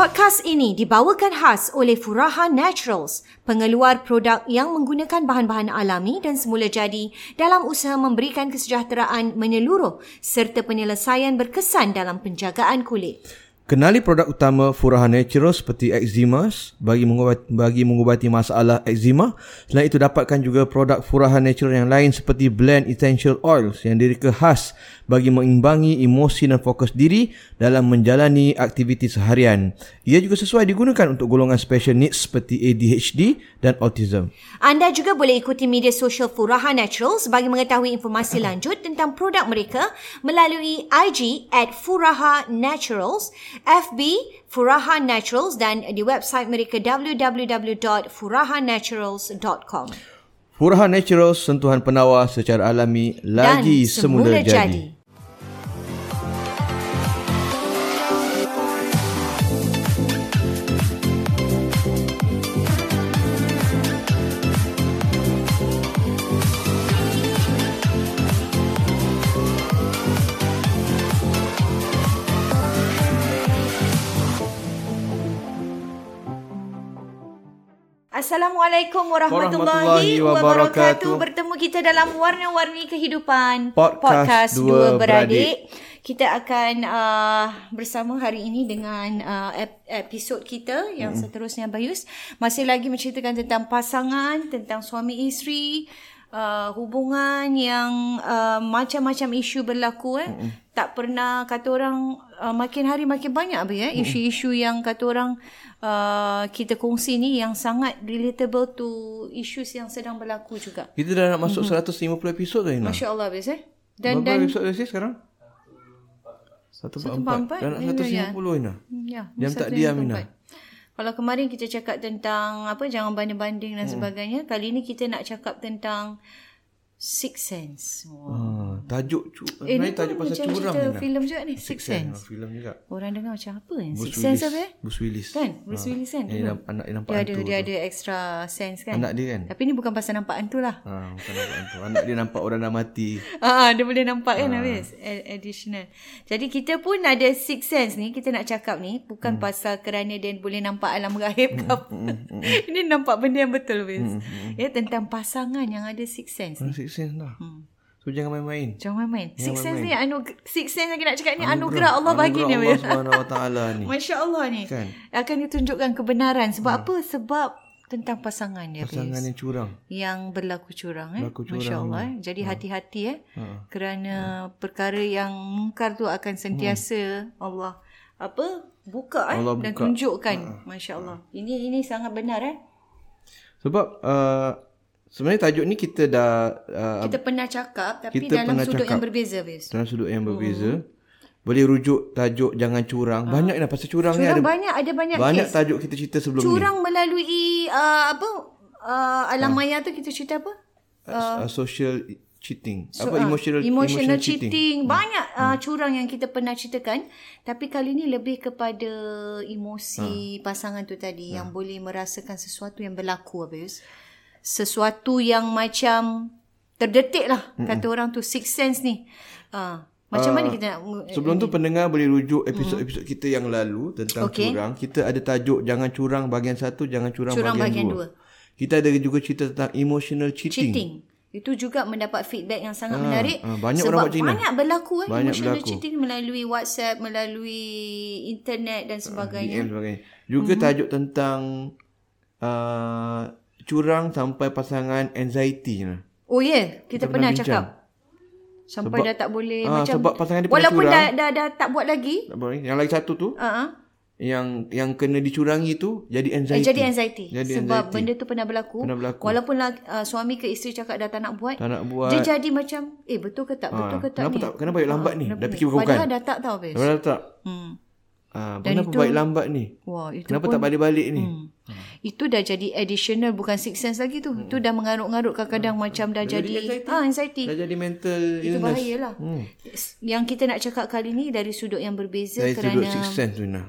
Podcast ini dibawakan khas oleh Furaha Naturals, pengeluar produk yang menggunakan bahan-bahan alami dan semula jadi dalam usaha memberikan kesejahteraan menyeluruh serta penyelesaian berkesan dalam penjagaan kulit. Kenali produk utama Furaha Natural seperti eczema bagi mengubati, bagi mengubati masalah eczema. Selain itu dapatkan juga produk Furaha Natural yang lain seperti blend essential oils yang direka khas bagi mengimbangi emosi dan fokus diri dalam menjalani aktiviti seharian. Ia juga sesuai digunakan untuk golongan special needs seperti ADHD dan autism. Anda juga boleh ikuti media sosial Furaha Naturals bagi mengetahui informasi lanjut tentang produk mereka melalui IG at Furaha Naturals, FB Furaha Naturals dan di website mereka www.furahanaturals.com. Furaha Naturals, sentuhan penawar secara alami lagi semula, semula jadi. jadi. Assalamualaikum warahmatullahi, warahmatullahi wabarakatuh. Bertemu kita dalam Warna-Warni Kehidupan Podcast, Podcast Dua Beradik. Kita akan uh, bersama hari ini dengan uh, episod kita yang hmm. seterusnya Bayus. Masih lagi menceritakan tentang pasangan, tentang suami isteri, uh, hubungan yang uh, macam-macam isu berlaku. Eh. Hmm. Tak pernah kata orang uh, makin hari makin banyak ya, hmm. isu-isu yang kata orang uh, kita kongsi ni yang sangat relatable to issues yang sedang berlaku juga. Kita dah nak masuk mm-hmm. 150 episod dah Ina. Masya-Allah habis eh. Dan Berapa dan episod dah sekarang? 144. Dah nak 150 Ina. Ya. Jam tak diam Ina. Kalau kemarin kita cakap tentang apa jangan banding-banding dan hmm. sebagainya, kali ini kita nak cakap tentang Six Sense. Wow. Ah, tajuk cu- eh, ni tajuk pasal curang ni. filem juga ni. Six, Six Sense. Sense. Filem juga. Orang dengar macam apa ni? Six Willis. Sense apa eh? Bruce Willis. Kan? Bruce ha. Willis kan? Dia anak dia nampak dia ada, Dia ada extra sense kan? Anak dia kan? Tapi ni bukan pasal nampak hantu lah. Ha, bukan nampak hantu. Anak dia nampak orang dah mati. Ah, dia boleh nampak kan ha. habis? Additional. Jadi kita pun ada Six Sense ni. Kita nak cakap ni. Bukan hmm. pasal kerana dia boleh nampak alam gaib ke hmm, apa. Hmm, hmm. Ini nampak benda yang betul habis. Hmm. Ya, tentang pasangan yang ada Six Sense ni. Six Sense lah. Hmm. So jangan main-main. Jangan main-main. Six sense ni anu six sense lagi nak cakap ni anugerah, Allah bagi ni. Allah Subhanahu Wa Taala ni. Masya-Allah ni. Kan? Akan ditunjukkan kebenaran sebab hmm. apa? Sebab tentang pasangan dia. Pasangan yang curang. Yang berlaku curang eh. Masya-Allah eh. Jadi ha. hati-hati eh. Ha. Kerana ha. perkara yang mungkar tu akan sentiasa hmm. Allah apa? Buka eh Allah dan buka. tunjukkan. Ha. Masya-Allah. Ini ini sangat benar eh. Sebab uh, Sebenarnya tajuk ni kita dah uh, kita pernah cakap tapi dalam sudut cakap, yang berbeza bis. Dalam sudut yang berbeza. Hmm. Boleh rujuk tajuk jangan curang. Ha. Banyak dah pasal curang, curang ni ada banyak ada banyak Banyak case. tajuk kita cerita sebelum curang ni. Curang melalui uh, apa uh, alam ha. maya tu kita cerita apa? Uh, uh, social cheating. So, apa uh, emotional emotional, emotional cheating. cheating. Hmm. Banyak uh, hmm. curang yang kita pernah ceritakan tapi kali ni lebih kepada emosi ha. pasangan tu tadi ha. yang boleh merasakan sesuatu yang berlaku habis sesuatu yang macam terdetik lah mm-hmm. kata orang tu six sense ni. Uh, macam uh, mana kita nak Sebelum tu pendengar boleh rujuk episod-episod kita yang lalu tentang okay. curang. Kita ada tajuk jangan curang bahagian satu, jangan curang, curang bahagian, bahagian dua. dua. Kita ada juga cerita tentang emotional cheating. Cheating. Itu juga mendapat feedback yang sangat uh, menarik. Uh, banyak sebab orang buat banyak berlaku eh, banyak emotional berlaku. cheating melalui WhatsApp, melalui internet dan sebagainya. Uh, sebagainya. Juga uh-huh. tajuk tentang uh, curang sampai pasangan anxiety lah. Oh ya, yeah. kita, kita pernah, pernah cakap. Sampai sebab, dah tak boleh ah, macam sebab pasangan dia Walaupun curang, dah, dah dah tak buat lagi. Tak boleh. Yang lagi satu tu. Uh-huh. Yang yang kena dicurangi tu jadi anxiety. Eh, jadi anxiety. Jadi sebab anxiety. benda tu pernah berlaku. Pernah berlaku. Walaupun uh, suami ke isteri cakap dah tak nak buat. Tak nak buat. Dia jadi macam eh betul ke tak? Betul ke tak kenapa ni? Tak, kenapa balik lambat ni? Dah fikir bukan. Padahal dah tak tahu habis. Padahal tak. Hmm. Ah, Dan kenapa itu, baik lambat ni? Wah, itu kenapa pun, tak balik-balik ni? Hmm. Itu dah jadi additional bukan six sense lagi tu. Hmm. Itu dah mengarut-ngarut kadang-kadang hmm. macam dah, dah jadi, jadi anxiety. Ah, anxiety. Dah jadi mental illness. Itu bahayalah. Hmm. Yang kita nak cakap kali ni dari sudut yang berbeza dari kerana sudut six sense tu nah.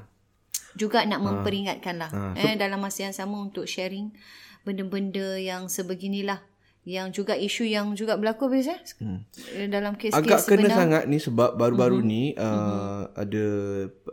Juga nak ha. memperingatkanlah ha. eh so, dalam masa yang sama untuk sharing benda-benda yang sebeginilah yang juga isu yang juga berlaku biasa hmm. dalam kes-kes Agak kena sebenar. sangat ni sebab baru-baru mm-hmm. ni uh, mm-hmm. ada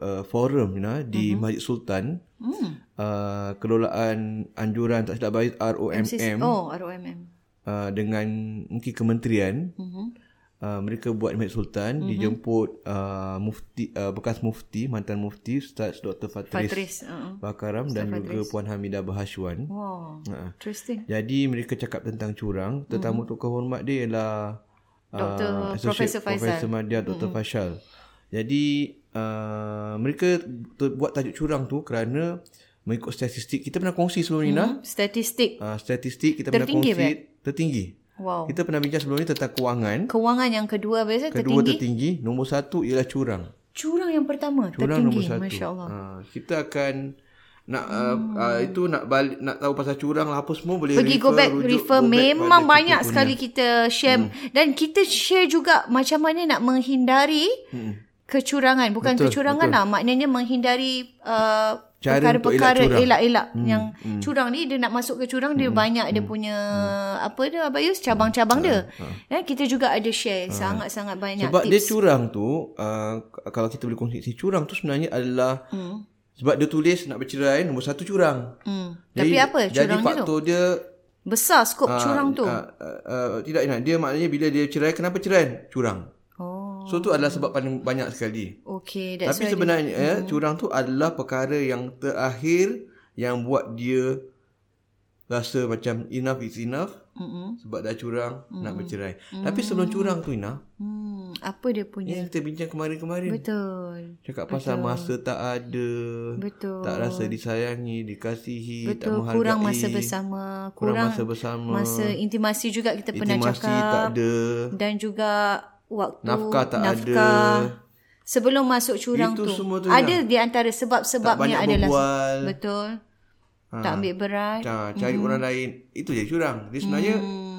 uh, forum you know, di mm-hmm. Masjid Sultan mm. uh, kelolaan anjuran tak silap baik ROMM oh ROMM uh, dengan mungkin kementerian mm-hmm. Uh, mereka buat Masjid Sultan mm-hmm. dijemput uh, mufti uh, bekas mufti mantan mufti Ustaz Dr Fatris, Fatris uh-uh. Bakaram Ustaz dan Fatris. juga Puan Hamidah Bahaswan. Wow. Uh. Interesting. Jadi mereka cakap tentang curang, tetamu mm-hmm. tokoh hormat dia ialah Dr. Uh, Profesor Faisal. Profesor Madya Dr. Mm-hmm. Fashal. Jadi uh, mereka buat tajuk curang tu kerana mengikut statistik kita pernah kongsi sebelum ni mm-hmm. Statistik. Uh, statistik kita tertinggi, pernah kongsi back? tertinggi. Wow. Kita pernah bincang sebelum ni tentang kewangan. Kewangan yang kedua biasa tertinggi. Kedua tertinggi. Nombor satu ialah curang. Curang yang pertama curang tertinggi. Nombor satu. Masya Allah. Ha, kita akan nak hmm. uh, uh, itu nak balik nak tahu pasal curang lah apa semua boleh pergi refer, go back rujuk, refer go back memang banyak kita sekali kita share hmm. dan kita share juga macam mana nak menghindari hmm. kecurangan bukan betul, kecurangan betul. lah maknanya menghindari uh, perkara-perkara elak-elak hmm, yang hmm. curang ni dia nak masuk ke curang hmm, dia banyak hmm, dia punya hmm. apa dia Abayus cabang-cabang ha, dia. Ha. Ya kita juga ada share ha. sangat-sangat banyak sebab tips. dia curang tu uh, kalau kita boleh kongsi curang tu sebenarnya adalah hmm. sebab dia tulis nak bercerai nombor satu curang. Hmm. Jadi, Tapi apa curang jadi faktor tu? dia besar skop uh, curang tu. Uh, uh, uh, tidak dia maknanya bila dia cerai kenapa cerai? Curang. So tu adalah sebab paling banyak sekali. Okay, that's Tapi sebenarnya mm-hmm. curang tu adalah perkara yang terakhir yang buat dia rasa macam enough is enough. Mm-hmm. Sebab dah curang mm-hmm. nak bercerai. Mm-hmm. Tapi sebelum curang tu Ina. Mm, apa dia punya? Yang kita bincang kemarin-kemarin. Betul. Cakap pasal masa tak ada. Betul. Tak rasa disayangi, dikasihi, Betul. tak menghargai. Kurang masa bersama. Kurang, kurang masa bersama. Masa intimasi juga kita intimasi pernah cakap. Intimasi tak ada. Dan juga waktu nafkah tak nafkah. ada sebelum masuk curang Itu tu, tu ada di antara sebab-sebabnya adalah berbual. betul ha. tak ambil berat ha, cari hmm. orang lain itu je curang dia sebenarnya hmm.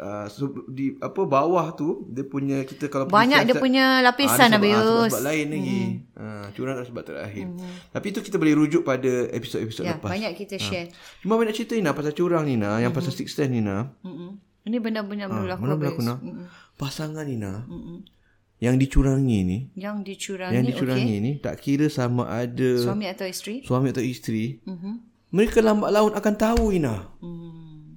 Uh, so, di apa bawah tu dia punya kita kalau banyak dia punya lapisan ha, habis sebab, sebab lain lagi hmm. ha, curang adalah sebab terakhir hmm. tapi itu kita boleh rujuk pada episod-episod ya, lepas banyak kita share ha. cuma banyak cerita Nina pasal curang Nina hmm. yang pasal six ten Nina hmm. ini benar-benar ha, berlaku mana berlaku Nina hmm pasangan Nina mm yang dicurangi ni yang dicurangi yang dicurangi okay. ni tak kira sama ada suami atau isteri? suami atau isteri. Mm-hmm. mereka lambat laun akan tahu Nina mm.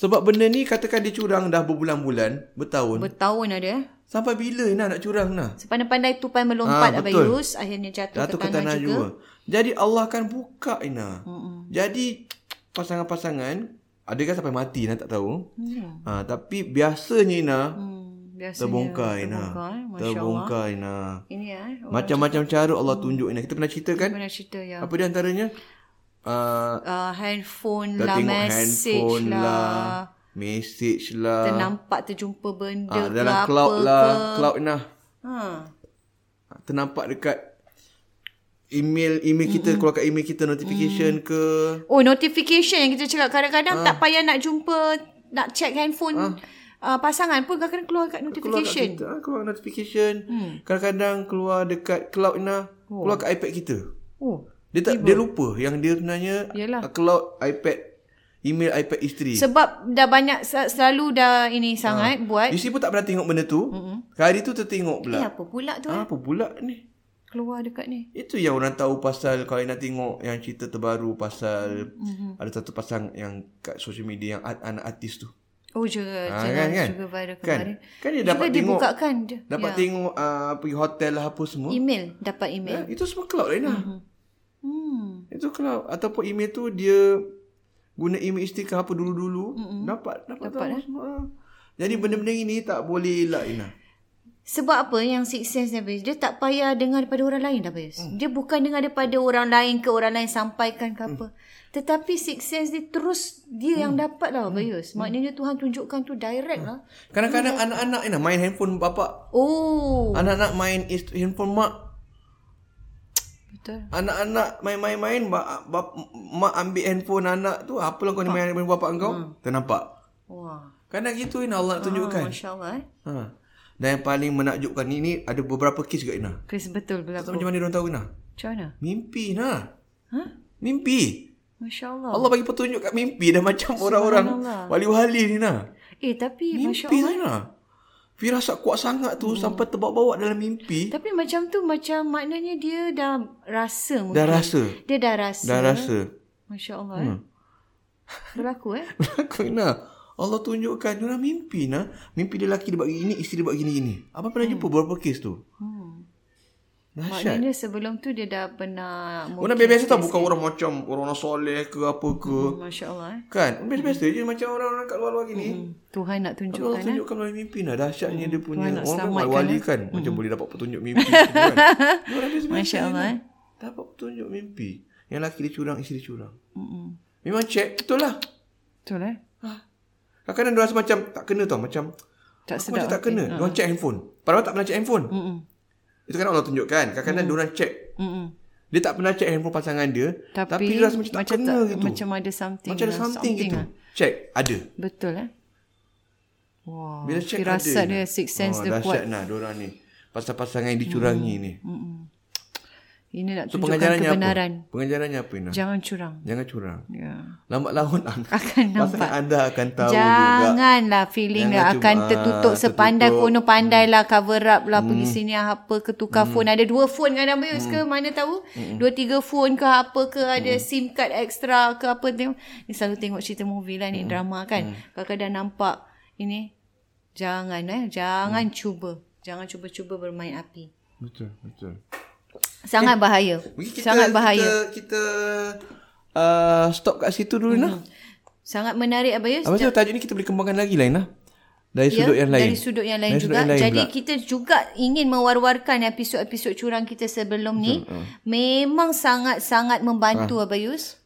sebab benda ni katakan dicurang dah berbulan-bulan bertahun. Bertahun ada. Sampai bila Nina nak curang Nina sepandai-pandai tupai melompat ha, Abayus akhirnya jatuh, jatuh ke, tanah, tanah juga. juga jadi Allah akan buka Nina jadi pasangan-pasangan ada kan sampai mati nak tak tahu. Hmm. Ha, tapi biasanya Ina hmm, biasanya terbongkar Ina. Terbongkar, terbongkar Ina. Ini ya. Macam-macam cara Allah tunjuk Ina. Kita pernah cerita kan? Pernah cerita ya. Apa di antaranya? Uh, uh, handphone lah, message handphone lah. lah. Message lah. Ternampak terjumpa benda ha, dalam cloud lah. ke. Cloud Ina. Ha. Ternampak dekat email email kita mm-hmm. keluarkan email kita notification mm. ke oh notification yang kita cakap kadang-kadang ha. tak payah nak jumpa nak check handphone ha. uh, pasangan pun kadang-kadang keluar kat notification keluar kat kita, ha, keluar notification hmm. kadang-kadang keluar dekat cloud nah oh. keluar kat iPad kita oh dia tak Tiba. dia lupa yang dia sebenarnya Yalah. cloud iPad email iPad isteri sebab dah banyak selalu dah ini sangat ha. buat isteri pun tak pernah tengok benda tu mm-hmm. hari tu tertengok pula eh, apa pula tu ha, apa pula ni keluar dekat ni. Itu yang orang tahu pasal kalau nak tengok yang cerita terbaru pasal mm-hmm. ada satu pasang yang kat social media yang anak artis tu. Oh juga ha, kan, kan? juga viral kan? kemarin. Kan dia dapat juga tengok dibukakan dapat ya. tengok uh, pergi hotel lah apa semua. Email, dapat email. Ya, itu semua cloud lain lah. Mm-hmm. Hmm. Itu cloud ataupun email tu dia guna email isteri ke apa dulu-dulu mm-hmm. dapat dapat, dapat tahu eh? semua. Jadi benda-benda ini tak boleh elak Ina. Sebab apa yang six sense ni? Dia tak payah dengar daripada orang lain dah. Hmm. Dia bukan dengar daripada orang lain ke orang lain sampaikan ke apa. Hmm. Tetapi six sense dia terus dia hmm. yang dapat lah Bayus. Hmm. Maknanya Tuhan tunjukkan tu direct hmm. lah. Kadang-kadang hmm. anak-anak ni main handphone bapa. Oh. Anak-anak main handphone mak. Betul. Anak-anak main-main-main mak, mak ambil handphone anak tu. Apalah kau ni main handphone bapa kau? Hmm. Ternampak. Wah. Kadang gitu ni Allah nak tunjukkan. Oh, Masya Allah eh. Ha. Dan yang paling menakjubkan ni, ni ada beberapa kes juga Ina. Kes betul berlaku. Tak tahu macam mana dia tahu Ina. Macam mana? Mimpi Ina. Ha? Mimpi. Masya Allah. Allah bagi petunjuk kat mimpi dah macam orang-orang wali-wali ni nah. Eh tapi Masya Mimpi Allah. ni nah. Firasat kuat sangat tu sampai terbawa-bawa dalam mimpi. Tapi macam tu macam maknanya dia dah rasa mungkin. Dah rasa. Dia dah rasa. Dah rasa. Masya Allah hmm. eh. Berlaku eh. Berlaku nah. Allah tunjukkan dia orang mimpi nah. Mimpi dia lelaki dia buat gini, isteri dia buat gini-gini. Apa pernah jumpa beberapa kes tu? Hmm. Dahsyat. Maknanya sebelum tu dia dah pernah Orang biasa tau bukan orang macam orang soleh ke apa ke. Hmm, Masya Allah eh. Kan? Biasa-biasa je macam orang-orang kat luar-luar gini. Hmm. Tuhan nak Allah tunjukkan eh. tunjukkan melalui mimpi nah. Dahsyatnya dia punya. Tuhan nak Orang kan wali eh. kan. Macam boleh dapat petunjuk mimpi. semua kan. Orang biasa-biasa Masya Allah, nah. eh. Dapat petunjuk mimpi. Yang lelaki dia curang, isteri dia curang. Mm-mm. Memang check. Betul lah. Betul eh. Kadang-kadang dia rasa macam tak kena tau. Macam Tak Aku sedap. macam tak kena. Dia orang check handphone. Padahal tak pernah check handphone. Mm-mm. Itu kan Allah tunjukkan. Kadang-kadang dia orang check. Mm-mm. Dia tak pernah check handphone pasangan dia. Tapi, Tapi, dia rasa macam tak kena tak, gitu. Macam ada something. Macam ada lah, something, gitu. lah. Check. Ada. Betul eh. Wah. Bila check Firasat ada. dia, six sense oh, dia kuat. dahsyat nah diorang ni. Pasal-pasangan yang dicurangi ni. Mm-mm. Ini nak So tunjukkan kebenaran. apa? Pengajarannya apa Ina? Jangan curang. Jangan curang. Ya. Lambat laun Akan pasangan nampak. anda akan tahu juga. Janganlah feeling Jangan akan cuma, tertutup ah, sepandai tertutup. kono pandai lah cover up lah pergi sini apa ke tukar phone ada dua phone kadang Bayus ke mana tahu dua tiga phone ke apa ke ada sim card extra ke apa tengok ni selalu tengok cerita movie lah ni drama kan kadang-kadang nampak ini jangan eh jangan cuba jangan cuba-cuba bermain api Betul, betul. Sangat bahaya Mungkin kita, sangat bahaya Kita, kita uh, stop kat situ dulu Ina. sangat menarik Abayus Apa tu tajuk ni kita boleh kembangkan lagi lah. Dari Ya, sudut yang lain. Dari sudut yang lain Dari juga. yang lain Jadi pula. kita juga ingin mewar-warkan episod-episod curang kita sebelum ni. Memang sangat-sangat membantu Ah. Abayus.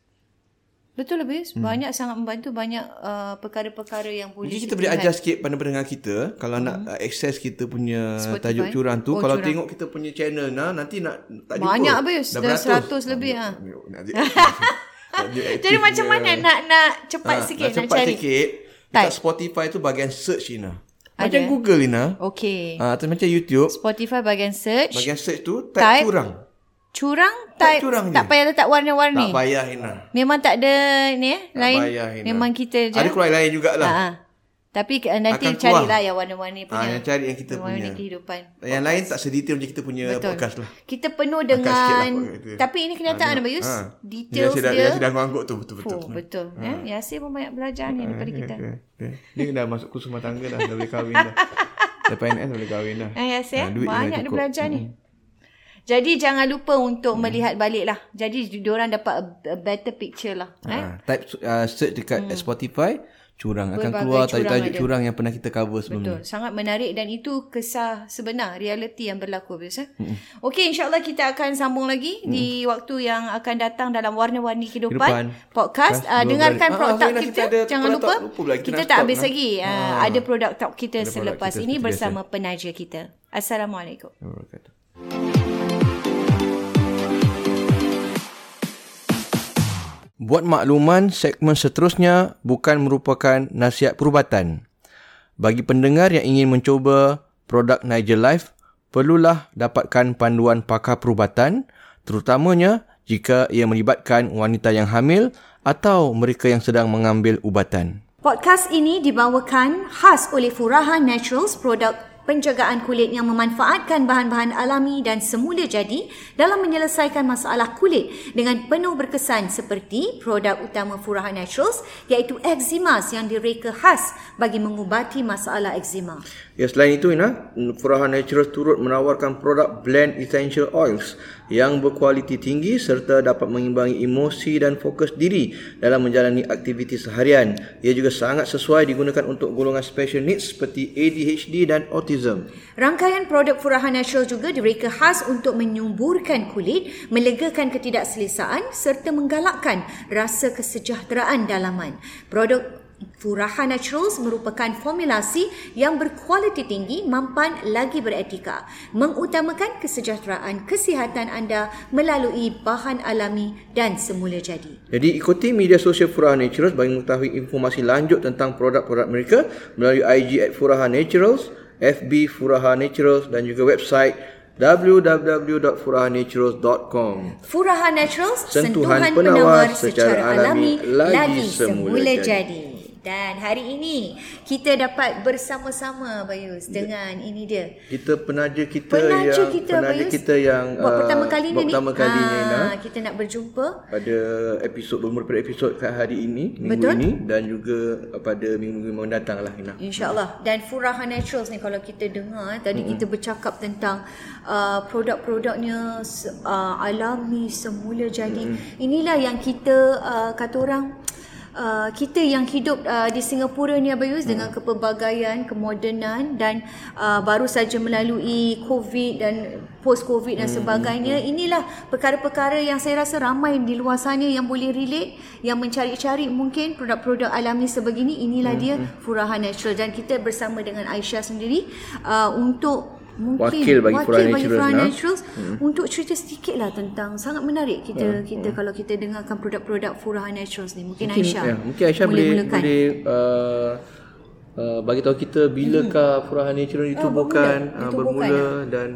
Betul Abayus? Banyak sangat membantu. Banyak uh, perkara-perkara yang boleh Hmm. Mungkin kita boleh ajar sikit pada pendengar kita kalau nak uh, access kita punya Hmm. Spotify. tajuk curang tu Oh, kalau curang. tengok kita punya channel nah nanti nak tak jumpa. Banyak habis. Dah Dah beratus. 100 lebih, ha. Nak- nak- Jadi macam mana nak nak cepat Ah, sikit nak nak, cepat cari? sikit dekat Spotify tu bahagian search Ina. Macam Ada. Google Ina. Okey. Ah, atau macam YouTube Spotify bagian search. bahagian search tu type, Type. curang. Curang Type type. curang je. tak payah letak warna-warni. Tak payah Ina. Memang tak ada ni eh. Tak lain. payah Ina. Memang kita je. Ada keluar lain jugalah. Ha. Tapi uh, nanti Akan carilah keluar. yang warna-warni Ah, punya. yang cari yang kita warna punya. kehidupan. Yang lain tak sedetail macam kita punya Betul. podcast lah. Kita penuh lah dengan podcast. tapi ini kenyataan Ah, Bayus. ha. Details dia. Yasin dah ngangguk tu betul-betul. Oh, betul. Ya, Yasir pun banyak belajar ni daripada kita. Okay, okay. Dia dah masuk kursus rumah tangga dah. Dah boleh kahwin dah. Lepas NS boleh kahwin dah. Eh, Yasir, dia banyak dia belajar ni. Jadi jangan lupa untuk melihat balik lah. Jadi diorang dapat a, a better picture lah. Eh? Ha, type uh, search dekat Spotify curang akan keluar curang tajuk-tajuk ada. curang yang pernah kita cover sebelum ni. Betul. Sangat menarik dan itu kisah sebenar, realiti yang berlaku biasa. Mm-hmm. Okey, insyaAllah kita akan sambung lagi mm. di waktu yang akan datang dalam warna-warni kehidupan. Kehidupan. Podcast. Uh, dengarkan produk Ah, talk Zainal, kita. kita ada Jangan lupa. Lupa pula, kita tak habis nah. lagi. Uh, Ah. Ada produk talk kita produk selepas kita ini bersama penaja kita. Assalamualaikum. Wabarakatuh. Buat makluman, segmen seterusnya bukan merupakan nasihat perubatan. Bagi pendengar yang ingin mencuba produk Nigel Life, perlulah dapatkan panduan pakar perubatan, terutamanya jika ia melibatkan wanita yang hamil atau mereka yang sedang mengambil ubatan. Podcast ini dibawakan khas oleh Furaha Naturals produk penjagaan kulit yang memanfaatkan bahan-bahan alami dan semula jadi dalam menyelesaikan masalah kulit dengan penuh berkesan seperti produk utama Furaha Naturals iaitu Eczema yang direka khas bagi mengubati masalah eczema. Ya, selain itu, Ina, Furaha Naturals turut menawarkan produk blend essential oils yang berkualiti tinggi serta dapat mengimbangi emosi dan fokus diri dalam menjalani aktiviti seharian. Ia juga sangat sesuai digunakan untuk golongan special needs seperti ADHD dan autism. Rangkaian produk Furaha Natural juga direka khas untuk menyumburkan kulit, melegakan ketidakselesaan serta menggalakkan rasa kesejahteraan dalaman. Produk Furaha Naturals merupakan formulasi yang berkualiti tinggi, mampan lagi beretika, mengutamakan kesejahteraan kesihatan anda melalui bahan alami dan semula jadi. Jadi ikuti media sosial Furaha Naturals bagi mengetahui informasi lanjut tentang produk-produk mereka melalui IG at Furaha Naturals, FB Furaha Naturals dan juga website www.furahannaturals.com Furahan Naturals, Sentuhan sentuhan, penawar penawar secara secara alami, alami, lagi lagi semula semula jadi. jadi. Dan hari ini kita dapat bersama-sama Bayus dengan ini dia. Kita penaja kita Penaja yang kita penaja Bayus. kita yang buat uh, pertama kali buat ni. pertama kali ni Ah, Nah kita nak berjumpa pada episod bermula pada episod kat hari ini minggu Betul. ini dan juga pada minggu-minggu mendatang lah Ina. InsyaAllah. Dan Furahan Naturals ni kalau kita dengar tadi mm-hmm. kita bercakap tentang uh, produk-produknya uh, alami semula jadi. Mm-hmm. Inilah yang kita uh, kata orang Uh, kita yang hidup uh, di Singapura ni Abayus hmm. dengan kepelbagaian, kemodenan dan uh, baru saja melalui COVID dan post COVID dan sebagainya. Inilah perkara-perkara yang saya rasa ramai di luar sana yang boleh relate, yang mencari-cari mungkin produk-produk alami sebegini. Inilah dia Furahan Natural dan kita bersama dengan Aisyah sendiri uh, untuk mungkin Wakil bagi Furahan Naturals, Furahan nah. Naturals hmm. untuk cerita sedikit lah tentang sangat menarik kita hmm. kita kalau kita dengarkan produk-produk Furahan Naturals ni mungkin, Mungkin, Aisyah ya, mungkin Aisyah boleh mulakan. boleh uh, uh, bagi tahu kita bilakah hmm. Furahan Natural ditubuhkan, bermula. uh, Ditubuhkan, bermula dan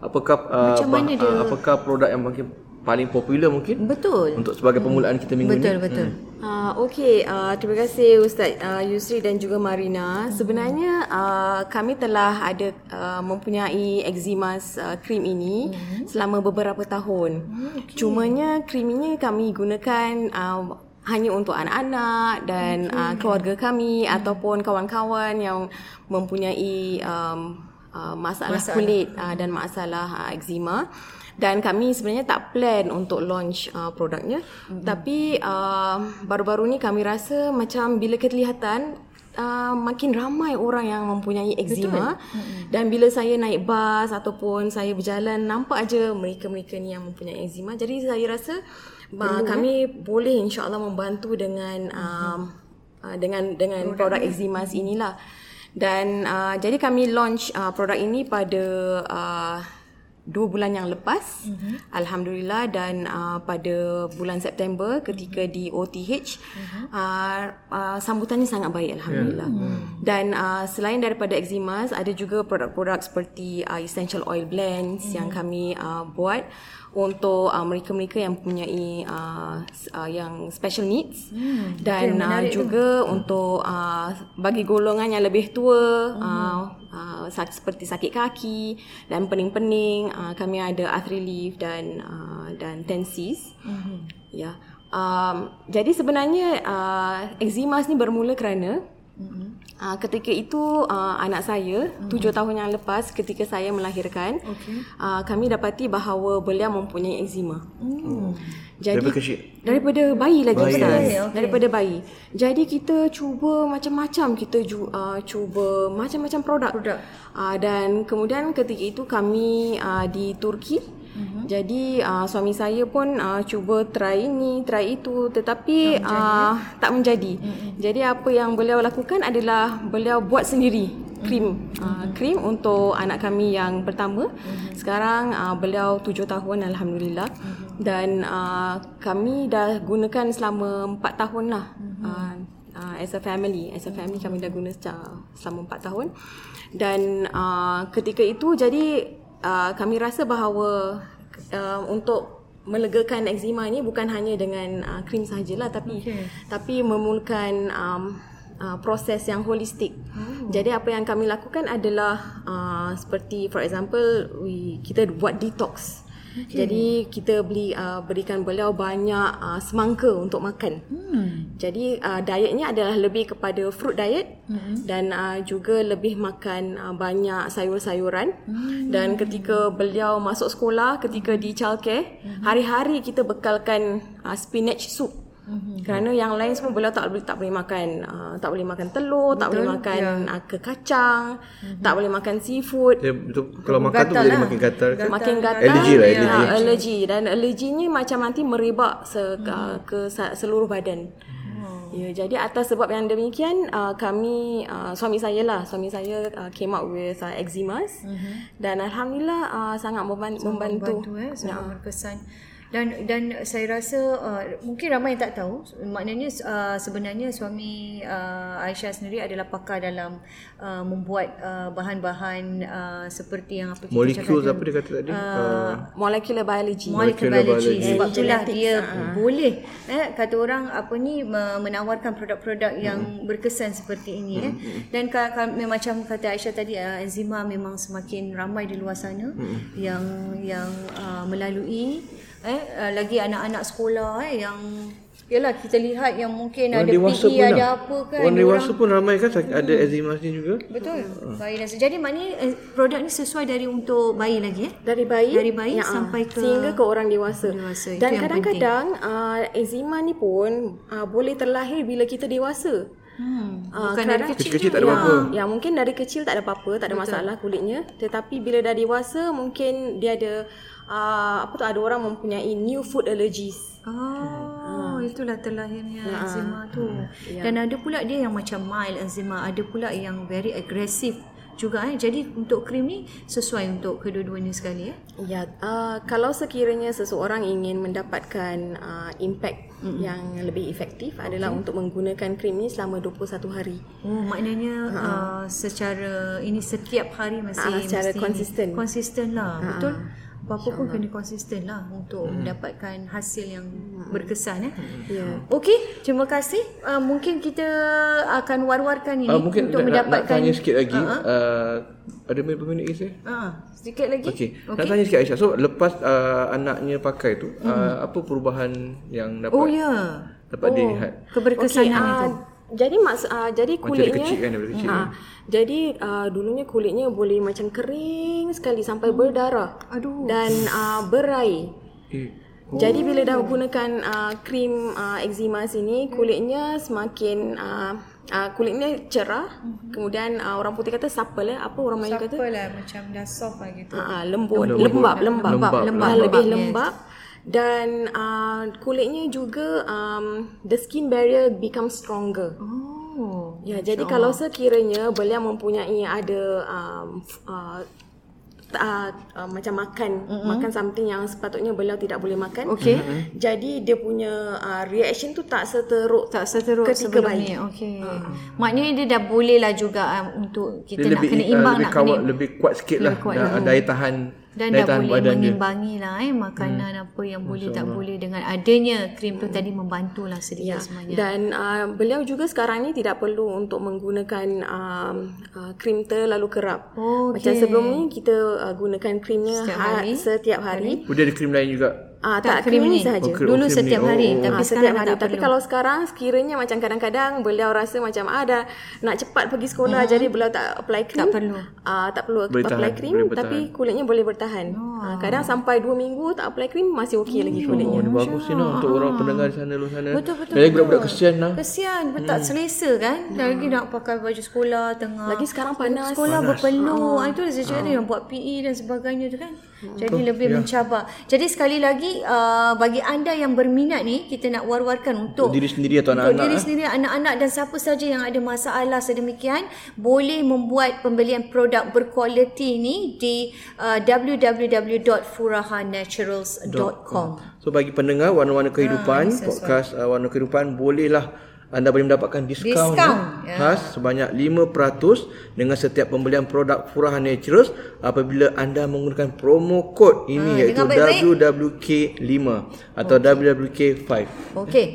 apakah uh, Macam bah- dia? uh, apakah produk yang mungkin paling popular mungkin betul untuk sebagai permulaan kita minggu betul ni. betul Uh, Okey, uh, terima kasih Ustaz uh, Yusri dan juga Marina. Sebenarnya uh, kami telah ada uh, mempunyai eczema uh, krim ini selama beberapa tahun. Okay. Cumanya krim ini kami gunakan uh, hanya untuk anak-anak dan okay. uh, keluarga kami ataupun kawan-kawan yang mempunyai um, uh, masalah, masalah kulit uh, dan masalah uh, eczema dan kami sebenarnya tak plan untuk launch uh, produknya. Mm-hmm. tapi uh, baru-baru ni kami rasa macam bila kelihatan Uh, makin ramai orang yang mempunyai eczema. Mm-hmm. dan bila saya naik bas ataupun saya berjalan nampak aja mereka-mereka ni yang mempunyai eczema. Jadi saya rasa uh, kami boleh insya-Allah membantu dengan um, uh, dengan dengan produk, produk eczema inilah. Dan uh, jadi kami launch uh, produk ini pada uh, dua bulan yang lepas mm-hmm. alhamdulillah dan uh, pada bulan September ketika mm-hmm. di OTH mm-hmm. uh, uh, sambutannya sangat baik alhamdulillah yeah. mm. dan uh, selain daripada eczema ada juga produk-produk seperti uh, essential oil blends mm-hmm. yang kami uh, buat untuk uh, mereka-mereka yang mempunyai uh, uh, yang special needs hmm, dan okay, uh, juga tu. untuk uh, bagi golongan yang lebih tua hmm. uh, uh, seperti sakit kaki dan pening-pening uh, kami ada arthrilief dan uh, dan tensis hmm. ya yeah. um, jadi sebenarnya uh, eczema ni bermula kerana hmm. Uh, ketika itu uh, anak saya tujuh mm-hmm. tahun yang lepas ketika saya melahirkan okay. uh, kami dapati bahawa beliau mempunyai eczema. Mm. Jadi daripada kecil. Daripada bayi lagi bayi. Ustaz. Okay, okay. Daripada bayi. Jadi kita cuba macam-macam kita ju, uh, cuba macam-macam produk. produk. Uh, dan kemudian ketika itu kami uh, di Turki Mm-hmm. Jadi uh, suami saya pun uh, cuba try ini, try itu tetapi tak menjadi. Uh, tak menjadi. Mm-hmm. Jadi apa yang beliau lakukan adalah beliau buat sendiri krim mm-hmm. uh, krim untuk anak kami yang pertama. Mm-hmm. Sekarang uh, beliau tujuh tahun alhamdulillah mm-hmm. dan uh, kami dah gunakan selama empat tahun lah. Mm-hmm. Uh, uh, as a family, as a family kami dah guna selama empat tahun. Dan uh, ketika itu jadi uh, kami rasa bahawa uh, untuk melegakan eczema ni bukan hanya dengan uh, krim sahajalah tapi okay. tapi memulakan um, uh, proses yang holistik. Oh. Jadi apa yang kami lakukan adalah uh, seperti for example we kita buat detox. Okay. Jadi kita beli uh, berikan beliau banyak uh, semangka untuk makan. Hmm. Jadi uh, dietnya adalah lebih kepada fruit diet hmm. dan uh, juga lebih makan uh, banyak sayur-sayuran. Hmm. Dan ketika beliau masuk sekolah, ketika di childcare, hmm. hari-hari kita bekalkan uh, spinach soup. Mm-hmm. Kerana yang lain semua beliau tak boleh tak boleh makan uh, tak boleh makan telur, betul, tak boleh makan yeah. uh, ke kacang, mm-hmm. tak boleh makan seafood. Ya, betul. Kalau makan tu boleh lah. makin gatal. gatal. Makin gatal. Alergi lah, alergi. Ya, alergi dan alerginya macam nanti merebak se- mm. ke seluruh badan. Oh. Ya, jadi atas sebab yang demikian uh, kami uh, suami saya lah suami saya uh, came up with uh, eczema mm-hmm. dan alhamdulillah uh, sangat membantu, sangat membantu eh sangat ya. berkesan Dan dan saya rasa uh, mungkin ramai yang tak tahu maknanya uh, sebenarnya suami uh, Aisyah sendiri adalah pakar dalam uh, membuat uh, bahan-bahan uh, seperti yang apa kita Molecules cakap apa dia kata tadi? Uh, Molecular biology. molecular biology. biology. Sebab itulah dia ah. boleh eh kata orang apa ni me- menawarkan produk-produk yang berkesan seperti ini eh. Dan ka, ka, macam kata Aisyah tadi uh, enzima memang semakin ramai di luar sana yang yang uh, melalui eh uh, lagi anak-anak sekolah eh yang Yalah kita lihat yang mungkin Orang ada dewasa PE pun ada lah. apa kan Orang dewasa orang- pun ramai kan sakit- ada eczema ni juga. Betul. Bayi dan jadi maknanya eh, produk ni sesuai dari untuk bayi lagi eh. dari bayi Dari bayi ya, ah, sampai ke- sehingga ke orang dewasa. Dewasa, Dan kadang-kadang uh, eczema ni pun uh, boleh terlahir bila kita dewasa. Hmm. Ah, Bukan dari kecil, Kecil-kecil tak ada ya, apa-apa. Ya, mungkin dari kecil tak ada apa-apa, tak ada masalah kulitnya. Tetapi bila dah dewasa mungkin dia ada uh, apa tu ada orang mempunyai new food allergies. Oh, itulah terlahirnya Ha. eczema tu. Ya. Dan ada pula dia yang macam mild eczema, ada pula yang very aggressive juga eh. Jadi untuk krim ni sesuai untuk kedua-duanya sekali eh. Ya, uh, kalau sekiranya seseorang ingin mendapatkan uh, impact mm-hmm. yang lebih efektif okay. adalah untuk menggunakan krim ni selama 21 hari. Oh, maknanya uh, secara ini setiap hari masih Ha, secara mesti konsisten. Konsisten lah, betul? Apa-apa pun kena konsisten lah untuk mendapatkan hasil yang berkesan eh. Ya. Okey, terima kasih. Uh, mungkin kita akan war-warkan ini Uh, mungkin untuk nak, nak, nak mendapatkan tanya sikit lagi. Uh-huh. Uh, ada berapa minit lagi saya? Ah, sedikit lagi. Okey. Okay. Nak tanya sikit Aisyah. So lepas uh, anaknya pakai tu, uh, apa perubahan yang dapat Oh ya. dapat dilihat? Keberkesanan Okey, itu. jadi mas uh, jadi Macam kulitnya dia kecil kan daripada kecil. Ah, jadi uh, dulunya kulitnya boleh macam kering sekali sampai berdarah. Aduh. Dan uh, berai. Eh, Jadi bila dah gunakan uh, krim uh, eczema sini kulitnya semakin uh, uh, kulitnya cerah. Kemudian uh, orang putih kata supple eh. Apa orang Melayu kata? lah macam dah soft lah gitu. Uh, lembut, lembab, lembab, Lembab, lembab, lembab. lebih Yes. lembab. Dan uh, kulitnya juga um, the skin barrier become stronger. Oh. Ya, jadi kalau sekiranya beliau mempunyai ada um, uh, uh, uh, macam makan mm-hmm. makan something yang sepatutnya beliau tidak boleh makan. Okey. Mm-hmm. Jadi dia punya uh, reaction tu tak seteruk Tak seteruk ketika sebelum bayi. ni. Okey. Maknanya dia dah boleh lah juga um, untuk kita dia nak lebih kena uh, imbang lebih nak kawal, kena lebih kuat sikit lah. lebih kuat Dah, daya tahan dan daya dah boleh badan dia. mengimbangi lah eh makanan hmm. apa yang boleh tak boleh dengan adanya krim tu tadi membantulah sedikit Ya. semuanya. Dan uh, beliau juga sekarang ni tidak perlu untuk menggunakan um, uh, krim terlalu kerap. Oh, Macam okey. sebelum ni kita uh, gunakan krimnya Setiap ha- hari? setiap hari. Oh, dia ada krim lain juga. Ah, Tak, tak, krim krim ni. sahaja. Oh, krim- Dulu setiap hari Oh. tapi Ah, sekarang setiap hari. tak Tapi perlu. kalau sekarang sekiranya macam kadang-kadang beliau rasa macam ah dah nak cepat pergi sekolah jadi beliau tak apply krim. Tak perlu. Ah tak perlu Boleh apply tahan, krim boleh bertahan. tapi kulitnya boleh bertahan. Ah, kadang sampai 2 minggu tak apply krim masih okey lagi Oh, kulitnya. ni bagus ni lah untuk orang pendengar di sana luar sana. Betul betul. Dan lagi betul. budak-budak kesian lah. Kesian, hmm. tak selesa kan? Hmm. Lagi nak pakai baju sekolah tengah. Lagi sekarang panas. Sekolah berpeluh. Ah. Itu cakap dia yang buat PE dan sebagainya tu kan. Jadi lebih mencabar. Jadi sekali lagi uh, bagi anda yang berminat ni kita nak war-warkan untuk Untuk diri sendiri atau untuk anak-anak, diri eh? sendiri anak-anak dan siapa saja yang ada masalah sedemikian boleh membuat pembelian produk berkualiti ni di uh, www.furahanaturals.com. So bagi pendengar warna-warna kehidupan, Ah, podcast uh, warna kehidupan bolehlah anda boleh mendapatkan diskaun, Diskaun, ya, khas sebanyak 5% dengan setiap pembelian produk Furahan Naturals apabila anda menggunakan promo kod ini Ah, iaitu dengar baik-baik. WWK5 atau WWK5. Okey.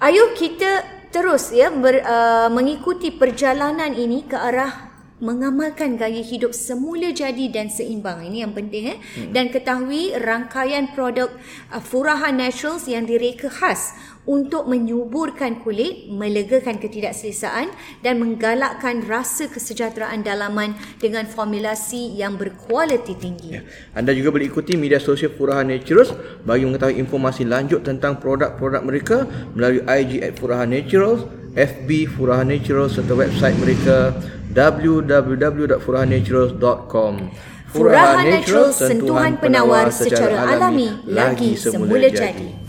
Ayo kita terus ya ber, uh, mengikuti perjalanan ini ke arah mengamalkan gaya hidup semula jadi dan seimbang. Ini yang penting eh. Hmm. Dan ketahui rangkaian produk uh, Furahan Naturals yang direka khas untuk menyuburkan kulit, melegakan ketidakselesaan dan menggalakkan rasa kesejahteraan dalaman dengan formulasi yang berkualiti tinggi. Ya. Anda juga boleh ikuti media sosial Furahan Naturals bagi mengetahui informasi lanjut tentang produk-produk mereka melalui IG at Furahan Naturals, FB Furahan Naturals serta website mereka www.furahannaturals.com. Furahan Naturals sentuhan penawar secara alami lagi semula jadi.